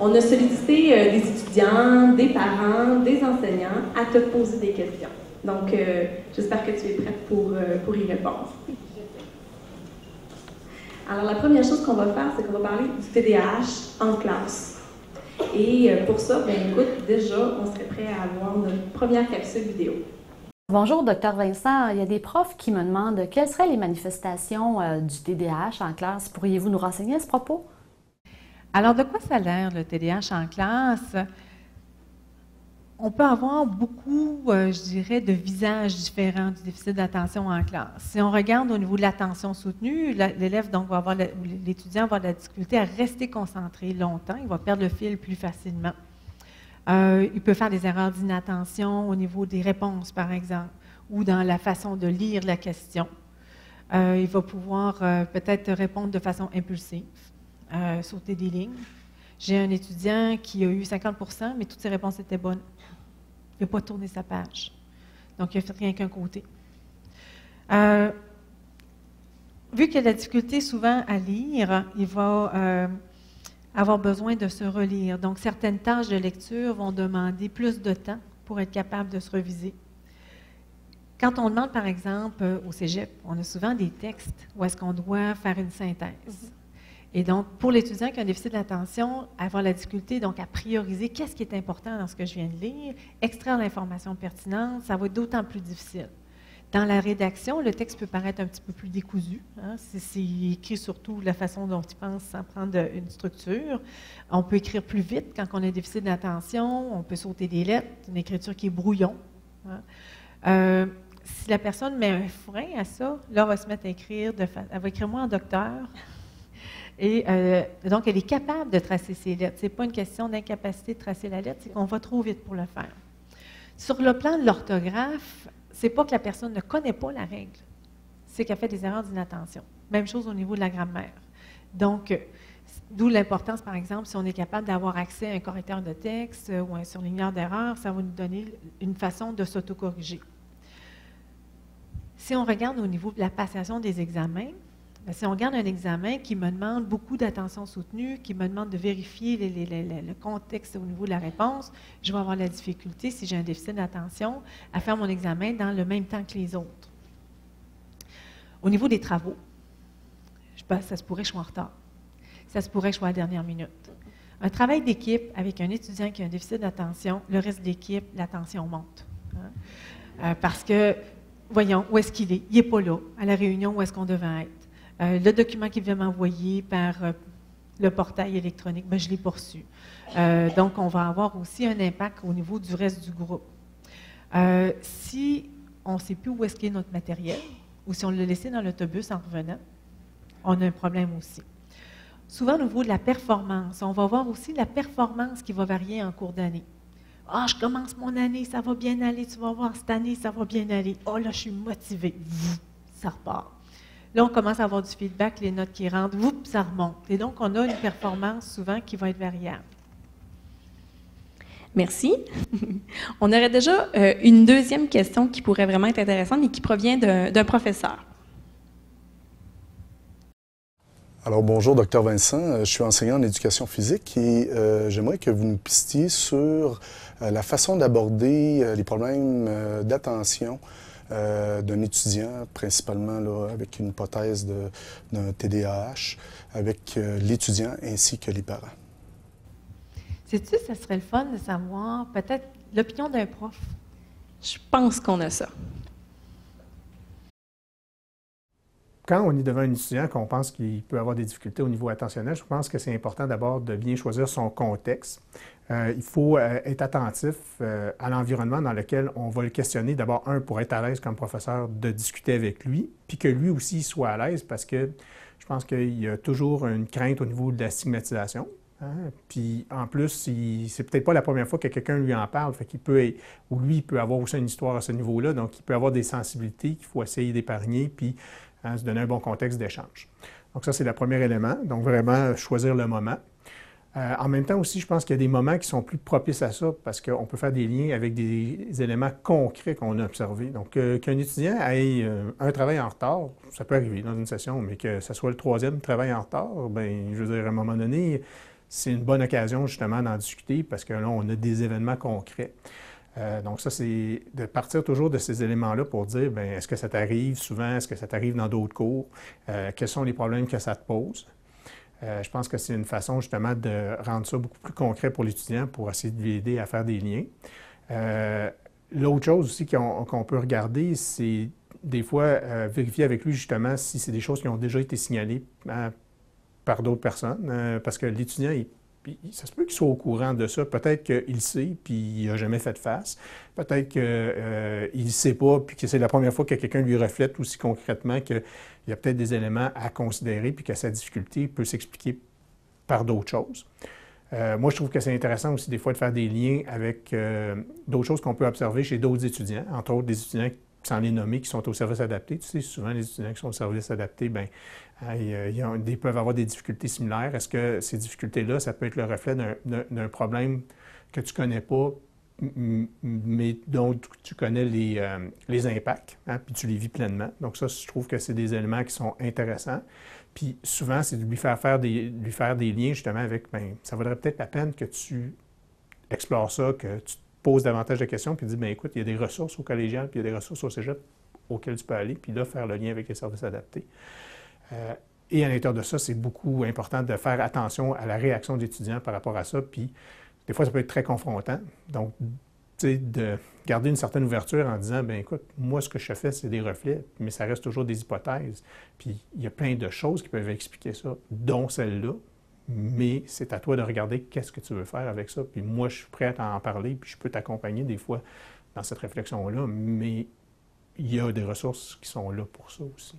On a sollicité euh, des étudiants, des parents, des enseignants à te poser des questions. Donc, euh, j'espère que tu es prête pour, euh, pour y répondre. Alors, la première chose qu'on va faire, c'est qu'on va parler du TDAH en classe. Et pour ça, ben, écoute, déjà, on serait prêt à avoir notre première capsule vidéo. Bonjour, docteur Vincent. Il y a des profs qui me demandent quelles seraient les manifestations du TDAH en classe. Pourriez-vous nous renseigner à ce propos? Alors, de quoi ça a l'air le TDAH en classe? On peut avoir beaucoup, euh, je dirais, de visages différents du déficit d'attention en classe. Si on regarde au niveau de l'attention soutenue, l'élève donc va avoir, l'étudiant va avoir de la difficulté à rester concentré longtemps, il va perdre le fil plus facilement. Euh, il peut faire des erreurs d'inattention au niveau des réponses, par exemple, ou dans la façon de lire la question. Euh, il va pouvoir peut-être répondre de façon impulsive sauter des lignes. J'ai un étudiant qui a eu 50 mais toutes ses réponses étaient bonnes. Il n'a pas tourné sa page. Donc, il a fait rien qu'un côté. Euh, vu qu'il a de la difficulté souvent à lire, il va euh, avoir besoin de se relire. Donc, certaines tâches de lecture vont demander plus de temps pour être capable de se reviser. Quand on demande, par exemple, au cégep, on a souvent des textes où est-ce qu'on doit faire une synthèse. Et donc, pour l'étudiant qui a un déficit d'attention, avoir la difficulté donc à prioriser qu'est-ce qui est important dans ce que je viens de lire, extraire l'information pertinente, ça va être d'autant plus difficile. Dans la rédaction, le texte peut paraître un petit peu plus décousu. Hein, c'est écrit surtout la façon dont il pense sans prendre une structure. On peut écrire plus vite quand on a un déficit d'attention. On peut sauter des lettres, une écriture qui est brouillon. Hein. Euh, si la personne met un frein à ça, là, elle va se mettre à écrire, de elle va écrire moins en docteur, et euh, donc, elle est capable de tracer ses lettres. Ce n'est pas une question d'incapacité de tracer la lettre, c'est qu'on va trop vite pour le faire. Sur le plan de l'orthographe, c'est pas que la personne ne connaît pas la règle, c'est qu'elle fait des erreurs d'inattention. Même chose au niveau de la grammaire. Donc, d'où l'importance, par exemple, si on est capable d'avoir accès à un correcteur de texte ou un surligneur d'erreurs, ça va nous donner une façon de s'autocorriger. Si on regarde au niveau de la passation des examens, si on regarde un examen qui me demande beaucoup d'attention soutenue, qui me demande de vérifier le contexte au niveau de la réponse, je vais avoir la difficulté, si j'ai un déficit d'attention, à faire mon examen dans le même temps que les autres. Au niveau des travaux, ça se pourrait que je sois en retard. Ça se pourrait que je sois à la dernière minute. Un travail d'équipe avec un étudiant qui a un déficit d'attention, le reste de l'équipe, l'attention monte. Hein. Euh, parce que, voyons, où est-ce qu'il est? Il n'est pas là, à la réunion où est-ce qu'on devait être? Euh, le document qu'il vient m'envoyer par euh, le portail électronique, ben, je l'ai poursu. Euh, donc, on va avoir aussi un impact au niveau du reste du groupe. si on ne sait plus où est-ce qu'est notre matériel, ou si on l'a laissé dans l'autobus en revenant, on a un problème aussi. Souvent, au niveau de la performance, on va voir aussi la performance qui va varier en cours d'année. Ah, je commence mon année, ça va bien aller, tu vas voir, cette année, ça va bien aller. Oh là, je suis motivé. Ça repart. Là, on commence à avoir du feedback, les notes qui rentrent, vous, ça remonte. Et donc, on a une performance souvent qui va être variable. Merci. on aurait déjà euh, une deuxième question qui pourrait vraiment être intéressante et qui provient d'un professeur. Alors bonjour, docteur Vincent. Euh, je suis enseignant en éducation physique et euh, j'aimerais que vous nous pistiez sur la façon d'aborder les problèmes d'attention euh, d'un étudiant, principalement là, avec une hypothèse d'un TDAH, avec euh, l'étudiant ainsi que les parents. Sais-tu, ça serait le fun de savoir peut-être l'opinion d'un prof? Je pense qu'on a ça. Quand on est devant un étudiant qu'on pense qu'il peut avoir des difficultés au niveau attentionnel, je pense que c'est important d'abord de bien choisir son contexte. Euh, il faut euh, être attentif euh, à l'environnement dans lequel on va le questionner. D'abord, un, pour être à l'aise comme professeur de discuter avec lui, puis que lui aussi soit à l'aise parce que je pense qu'il y a toujours une crainte au niveau de la stigmatisation. Hein. Puis en plus, c'est peut-être pas la première fois que quelqu'un lui en parle, fait qu'il peut, ou lui, il peut avoir aussi une histoire à ce niveau-là, donc il peut avoir des sensibilités qu'il faut essayer d'épargner, puis hein, se donner un bon contexte d'échange. Donc ça, c'est le premier élément. Donc vraiment choisir le moment. Euh, en même temps aussi, je pense qu'il y a des moments qui sont plus propices à ça parce qu'on peut faire des liens avec des éléments concrets qu'on a observés. Donc, euh, qu'un étudiant ait euh, un travail en retard, ça peut arriver dans une session, mais que ce soit le troisième travail en retard, bien, je veux dire, à un moment donné, c'est une bonne occasion justement d'en discuter parce que là, on a des événements concrets. Euh, donc ça, c'est de partir toujours de ces éléments-là pour dire, bien, est-ce que ça t'arrive souvent, est-ce que ça t'arrive dans d'autres cours, euh, quels sont les problèmes que ça te pose? Euh, je pense que c'est une façon justement de rendre ça beaucoup plus concret pour l'étudiant pour essayer de l'aider à faire des liens. L'autre chose aussi qu'on peut regarder, c'est des fois vérifier avec lui justement si c'est des choses qui ont déjà été signalées hein, par d'autres personnes, parce que l'étudiant, il ça se peut qu'il soit au courant de ça. Peut-être qu'il sait, puis il n'a jamais fait de face. Peut-être qu'il euh, ne sait pas, puis que c'est la première fois que quelqu'un lui reflète aussi concrètement qu'il y a peut-être des éléments à considérer, puis que sa difficulté peut s'expliquer par d'autres choses. Euh, moi, je trouve que c'est intéressant aussi des fois de faire des liens avec euh, d'autres choses qu'on peut observer chez d'autres étudiants, entre autres des étudiants sans les nommer, qui sont au service adapté. Tu sais, souvent, les étudiants qui sont au service adapté, bien, ils, peuvent avoir des difficultés similaires. Est-ce que ces difficultés-là, ça peut être le reflet d'un problème que tu ne connais pas, mais dont tu connais les, euh, impacts, hein, puis tu les vis pleinement? Donc ça, je trouve que c'est des éléments qui sont intéressants. Puis souvent, c'est de lui faire, faire des, lui faire des liens justement avec, bien, ça vaudrait peut-être la peine que tu explores ça, que tu te poses davantage de questions, puis dis, bien écoute, il y a des ressources au collégial, puis il y a des ressources au cégep auxquelles tu peux aller, puis là, faire le lien avec les services adaptés. Euh, et à l'intérieur de ça, c'est beaucoup important de faire attention à la réaction d'étudiants par rapport à ça. Puis, des fois, ça peut être très confrontant. Donc, de garder une certaine ouverture en disant, ben écoute, moi, ce que je fais, c'est des reflets, mais ça reste toujours des hypothèses. Puis, il y a plein de choses qui peuvent expliquer ça, dont celle-là. Mais c'est à toi de regarder qu'est-ce que tu veux faire avec ça. Puis moi, je suis prêt à en parler, puis je peux t'accompagner des fois dans cette réflexion-là, mais il y a des ressources qui sont là pour ça aussi.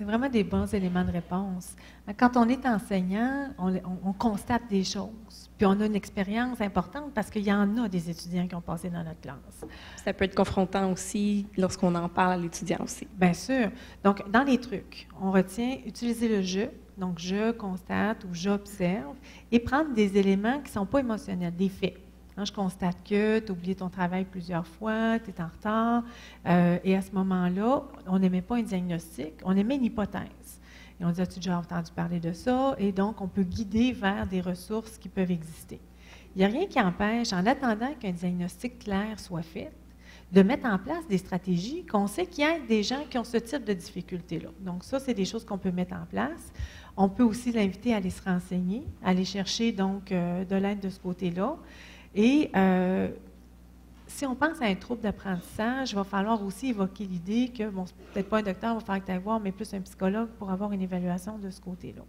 C'est vraiment des bons éléments de réponse. Quand on est enseignant, on, constate des choses, puis on a une expérience importante parce qu'il y en a des étudiants qui ont passé dans notre classe. Ça peut être confrontant aussi lorsqu'on en parle à l'étudiant aussi. Bien sûr. Donc, dans les trucs, on retient utiliser le je, donc je constate ou j'observe, et prendre des éléments qui ne sont pas émotionnels, des faits je constate que tu as oublié ton travail plusieurs fois, tu es en retard. Euh, et à ce moment-là, on n'aimait pas un diagnostic, on aimait une hypothèse. Et on dit, as-tu déjà entendu parler de ça? Et donc, on peut guider vers des ressources qui peuvent exister. Il n'y a rien qui empêche, en attendant qu'un diagnostic clair soit fait, de mettre en place des stratégies qu'on sait qu'il y a des gens qui ont ce type de difficultés-là. Donc, ça, c'est des choses qu'on peut mettre en place. On peut aussi l'inviter à aller se renseigner, à aller chercher donc euh, de l'aide de ce côté-là. Et euh, si on pense à un trouble d'apprentissage, il va falloir aussi évoquer l'idée que, bon, peut-être pas un docteur, va falloir que tu voir, mais plus un psychologue pour avoir une évaluation de ce côté-là.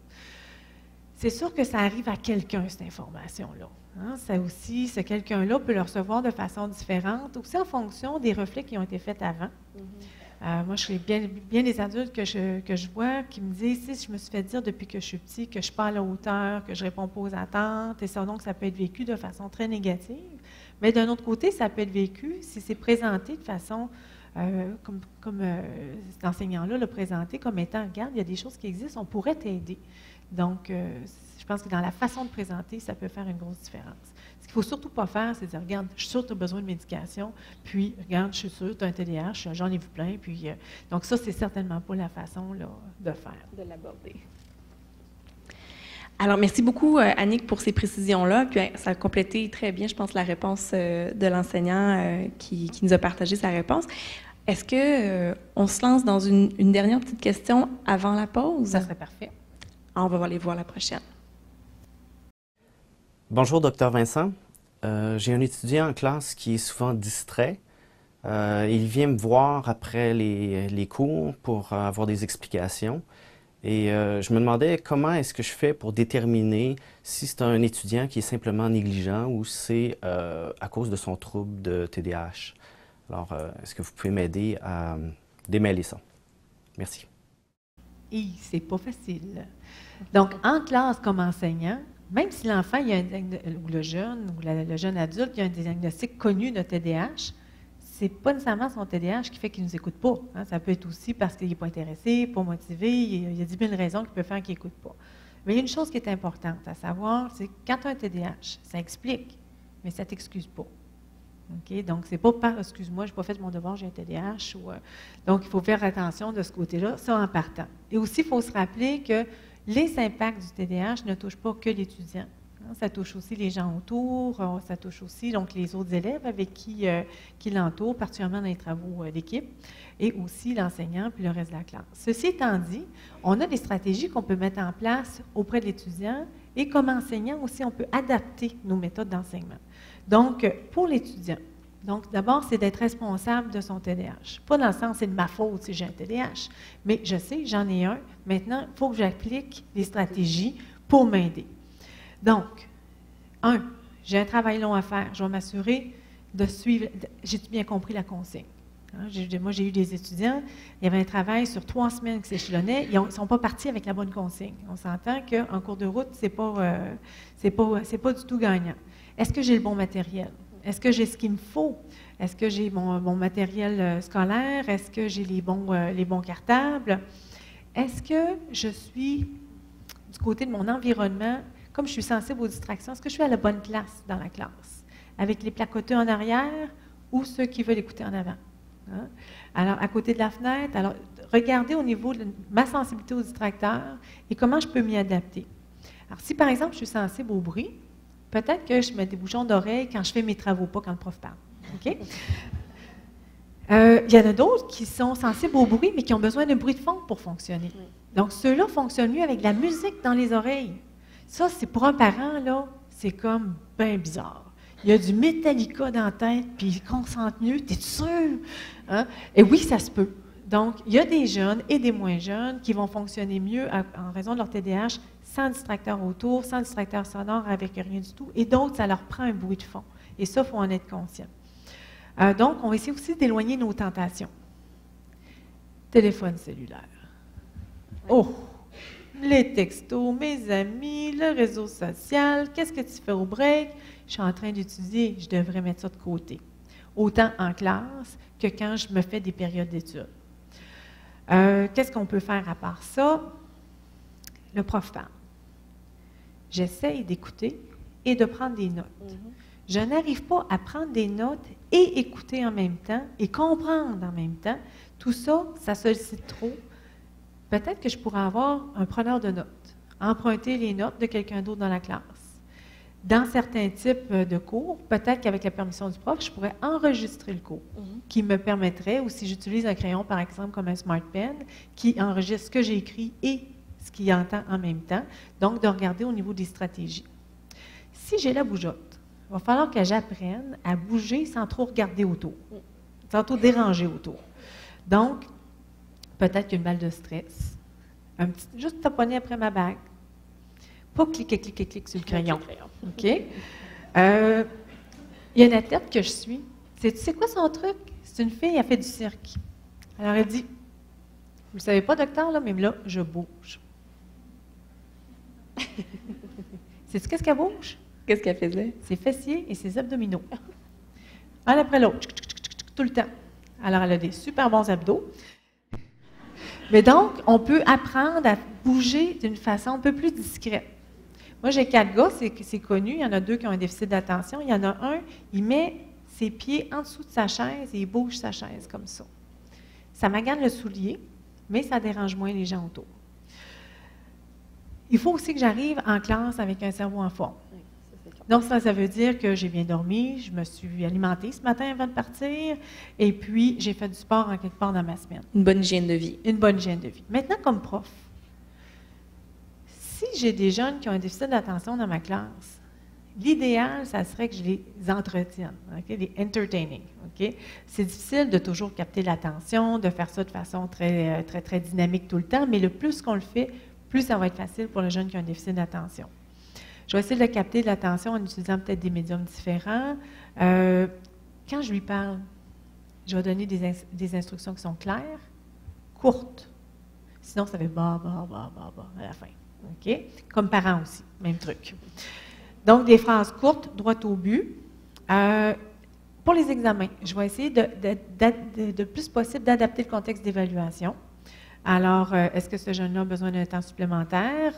C'est sûr que ça arrive à quelqu'un, cette information-là. Hein. Ça aussi, ce quelqu'un-là peut le recevoir de façon différente, aussi en fonction des reflets qui ont été faits avant. Mm-hmm. Euh, moi, je suis bien, bien des adultes que je, que je vois qui me disent si je me suis fait dire depuis que je suis petit que je suis pas à la hauteur, que je réponds pas aux attentes, et ça, donc, ça peut être vécu de façon très négative. Mais d'un autre côté, ça peut être vécu si c'est présenté de façon, euh, comme, comme euh, cet enseignant-là l'a présenté, comme étant regarde, il y a des choses qui existent, on pourrait t'aider. Donc, je pense que dans la façon de présenter, ça peut faire une grosse différence. Qu'il ne faut surtout pas faire, c'est dire, regarde, je suis sûr que tu as besoin de médication, puis, regarde, je suis sûr, tu as un TDAH, j'en ai vu plein, puis, euh, donc ça, c'est certainement pas la façon là, de faire. De l'aborder. Alors, merci beaucoup, euh, Annick, pour ces précisions-là. Puis, ça a complété très bien, je pense, la réponse euh, de l'enseignant qui, nous a partagé sa réponse. Est-ce que on se lance dans une, une, dernière petite question avant la pause? Ça serait parfait. On va aller voir la prochaine. Bonjour, docteur Vincent. Euh, j'ai un étudiant en classe qui est souvent distrait. Euh, il vient me voir après les, cours pour avoir des explications. Et euh, je me demandais comment est-ce que je fais pour déterminer si c'est un étudiant qui est simplement négligent ou c'est à cause de son trouble de TDAH. Alors, est-ce que vous pouvez m'aider à démêler ça? Merci. Et c'est pas facile. Donc, en classe comme enseignant, même si l'enfant, ou le jeune, ou le jeune adulte, il a un diagnostic connu de TDAH, c'est pas nécessairement son TDAH qui fait qu'il nous écoute pas. Hein. Ça peut être aussi parce qu'il n'est pas intéressé, pas motivé, il y a 10 000 raisons qui peuvent faire qu'il n'écoute pas. Mais il y a une chose qui est importante à savoir, c'est que quand tu as un TDAH, ça explique, mais ça t'excuse pas. Donc, Donc, c'est pas par excuse-moi, je n'ai pas fait mon devoir, j'ai un TDAH. Euh, donc, il faut faire attention de ce côté-là, ça en partant. Et aussi, il faut se rappeler qu'il les impacts du TDAH ne touchent pas que l'étudiant. Hein, ça touche aussi les gens autour, euh, ça touche aussi donc les autres élèves avec qui, euh, qui l'entourent, particulièrement dans les travaux euh, d'équipe, et aussi l'enseignant puis le reste de la classe. Ceci étant dit, on a des stratégies qu'on peut mettre en place auprès de l'étudiant et comme enseignant aussi, on peut adapter nos méthodes d'enseignement. Donc, pour l'étudiant, donc d'abord, c'est d'être responsable de son TDAH. Pas dans le sens c'est de ma faute si j'ai un TDAH, mais je sais, j'en ai un. Maintenant, il faut que j'applique des stratégies pour m'aider. Donc, un, j'ai un travail long à faire. Je vais m'assurer de suivre. J'ai bien compris la consigne? Hein? moi, j'ai eu des étudiants, il y avait un travail sur trois semaines qui s'échelonnait, ils ne sont pas partis avec la bonne consigne. On s'entend qu'en cours de route, ce n'est pas, euh, pas, pas du tout gagnant. Est-ce que j'ai le bon matériel? Est-ce que j'ai ce qu'il me faut? Est-ce que j'ai mon, matériel euh, scolaire? Est-ce que j'ai les bons, euh, les bons cartables? Est-ce que je suis du côté de mon environnement comme je suis sensible aux distractions, est-ce que je suis à la bonne classe dans la classe? Avec les placoteux en arrière ou ceux qui veulent écouter en avant? Hein? Alors, à côté de la fenêtre, alors, regardez au niveau de ma sensibilité aux distracteurs et comment je peux m'y adapter. Alors, si par exemple, je suis sensible au bruit, peut-être que je mets des bouchons d'oreille quand je fais mes travaux, pas quand le prof parle. OK? Euh, il y en a d'autres qui sont sensibles au bruit, mais qui ont besoin d'un bruit de fond pour fonctionner. Donc, ceux-là fonctionnent mieux avec la musique dans les oreilles. Ça, c'est pour un parent, là, c'est comme bien bizarre. Il y a du Metallica dans la tête, puis il concentre mieux. T'es sûr? Hein? Et oui, ça se peut. Donc, il y a des jeunes et des moins jeunes qui vont fonctionner mieux en raison de leur TDAH sans distracteur autour, sans distracteur sonore, avec rien du tout. Et d'autres, ça leur prend un bruit de fond. Et ça, il faut en être conscient. Euh, donc, on va essayer aussi d'éloigner nos tentations. Téléphone cellulaire. Oh! les textos, mes amis, le réseau social, qu'est-ce que tu fais au break? Je suis en train d'utiliser, je devrais mettre ça de côté. Autant en classe que quand je me fais des périodes d'études. Euh, qu'est-ce qu'on peut faire à part ça? Le prof parle. J'essaye d'écouter et de prendre des notes. Mm-hmm. Je n'arrive pas à prendre des notes et écouter en même temps et comprendre en même temps. Tout ça, ça sollicite trop peut-être que je pourrais avoir un preneur de notes, emprunter les notes de quelqu'un d'autre dans la classe. Dans certains types de cours, peut-être qu'avec la permission du prof, je pourrais enregistrer le cours, mhm. qui me permettrait, ou si j'utilise un crayon, par exemple, comme un Smart Pen, qui enregistre ce que j'ai écrit et ce qu'il entend en même temps, donc de regarder au niveau des stratégies. Si j'ai la bougeotte, il va falloir que j'apprenne à bouger sans trop regarder autour, sans trop déranger autour. Donc, peut-être qu'une balle de stress. Un petit, juste taponner après ma bague. Pas cliquer, cliquer, cliquer sur le crayon. OK? Euh, il y a une athlète que je suis. Tu sais quoi son truc? C'est une fille, elle fait du cirque. Alors elle dit Vous ne savez pas, docteur, là, mais là, je bouge. Sais-tu qu'est-ce qu'elle bouge? Qu'est-ce qu'elle faisait? Ses fessiers et ses abdominaux. Un après l'autre, tout le temps. Alors, elle a des super bons abdos. Mais donc, on peut apprendre à bouger d'une façon un peu plus discrète. Moi, j'ai quatre gars, c'est connu. Il y en a deux qui ont un déficit d'attention. Il y en a un, il met ses pieds en dessous de sa chaise et il bouge sa chaise comme ça. Ça magane le soulier, mais ça dérange moins les gens autour. Il faut aussi que j'arrive en classe avec un cerveau en forme. Donc, ça, ça veut dire que j'ai bien dormi, je me suis alimentée ce matin avant de partir, et puis j'ai fait du sport en quelque part dans ma semaine. Une bonne hygiène de vie. Une bonne hygiène de vie. Maintenant, comme prof, si j'ai des jeunes qui ont un déficit d'attention dans ma classe, l'idéal, ça serait que je les entretienne, les entertaining. C'est difficile de toujours capter l'attention, de faire ça de façon très, euh, très, très dynamique tout le temps, mais le plus qu'on le fait, plus ça va être facile pour les jeunes qui ont un déficit d'attention. Je vais essayer de capter de l'attention en utilisant peut-être des médiums différents. Euh, quand je lui parle, je vais donner des, instructions qui sont claires, courtes. Sinon, ça fait bah, bah, bah, bah, bah à la fin. OK? Comme parent aussi, même truc. Donc, des phrases courtes, droites au but. Euh, pour les examens, je vais essayer de, de, plus possible d'adapter le contexte d'évaluation. Alors, euh, est-ce que ce jeune-là a besoin d'un temps supplémentaire?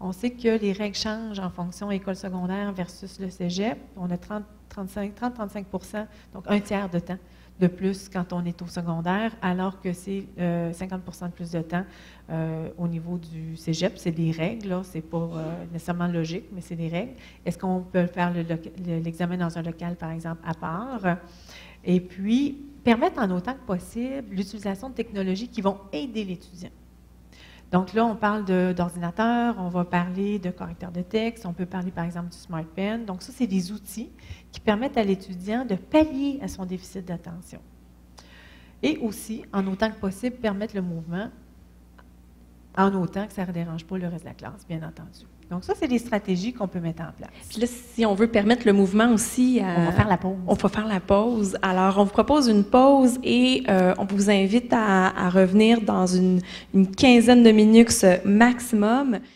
On sait que les règles changent en fonction école secondaire versus le cégep. On a 30-35% donc un tiers de temps. de plus quand on est au secondaire, alors que c'est 50% de plus de temps au niveau du cégep. C'est des règles, c'est pas nécessairement logique, mais c'est des règles. Est-ce qu'on peut faire l'examen dans un local, par exemple, à part? Et puis, permettre en autant que possible l'utilisation de technologies qui vont aider l'étudiant. Donc là, on parle d'ordinateur, on va parler de correcteur de texte, on peut parler par exemple du Smart Pen. Donc ça, c'est des outils qui permettent à l'étudiant de pallier à son déficit d'attention. Et aussi, en autant que possible, permettre le mouvement, en autant que ça ne dérange pas le reste de la classe, bien entendu. Donc, ça, c'est des stratégies qu'on peut mettre en place. Puis là, si on veut permettre le mouvement aussi. on va faire la pause. On va faire la pause. Alors, on vous propose une pause et euh, on vous invite à, revenir dans une, une quinzaine de minutes maximum.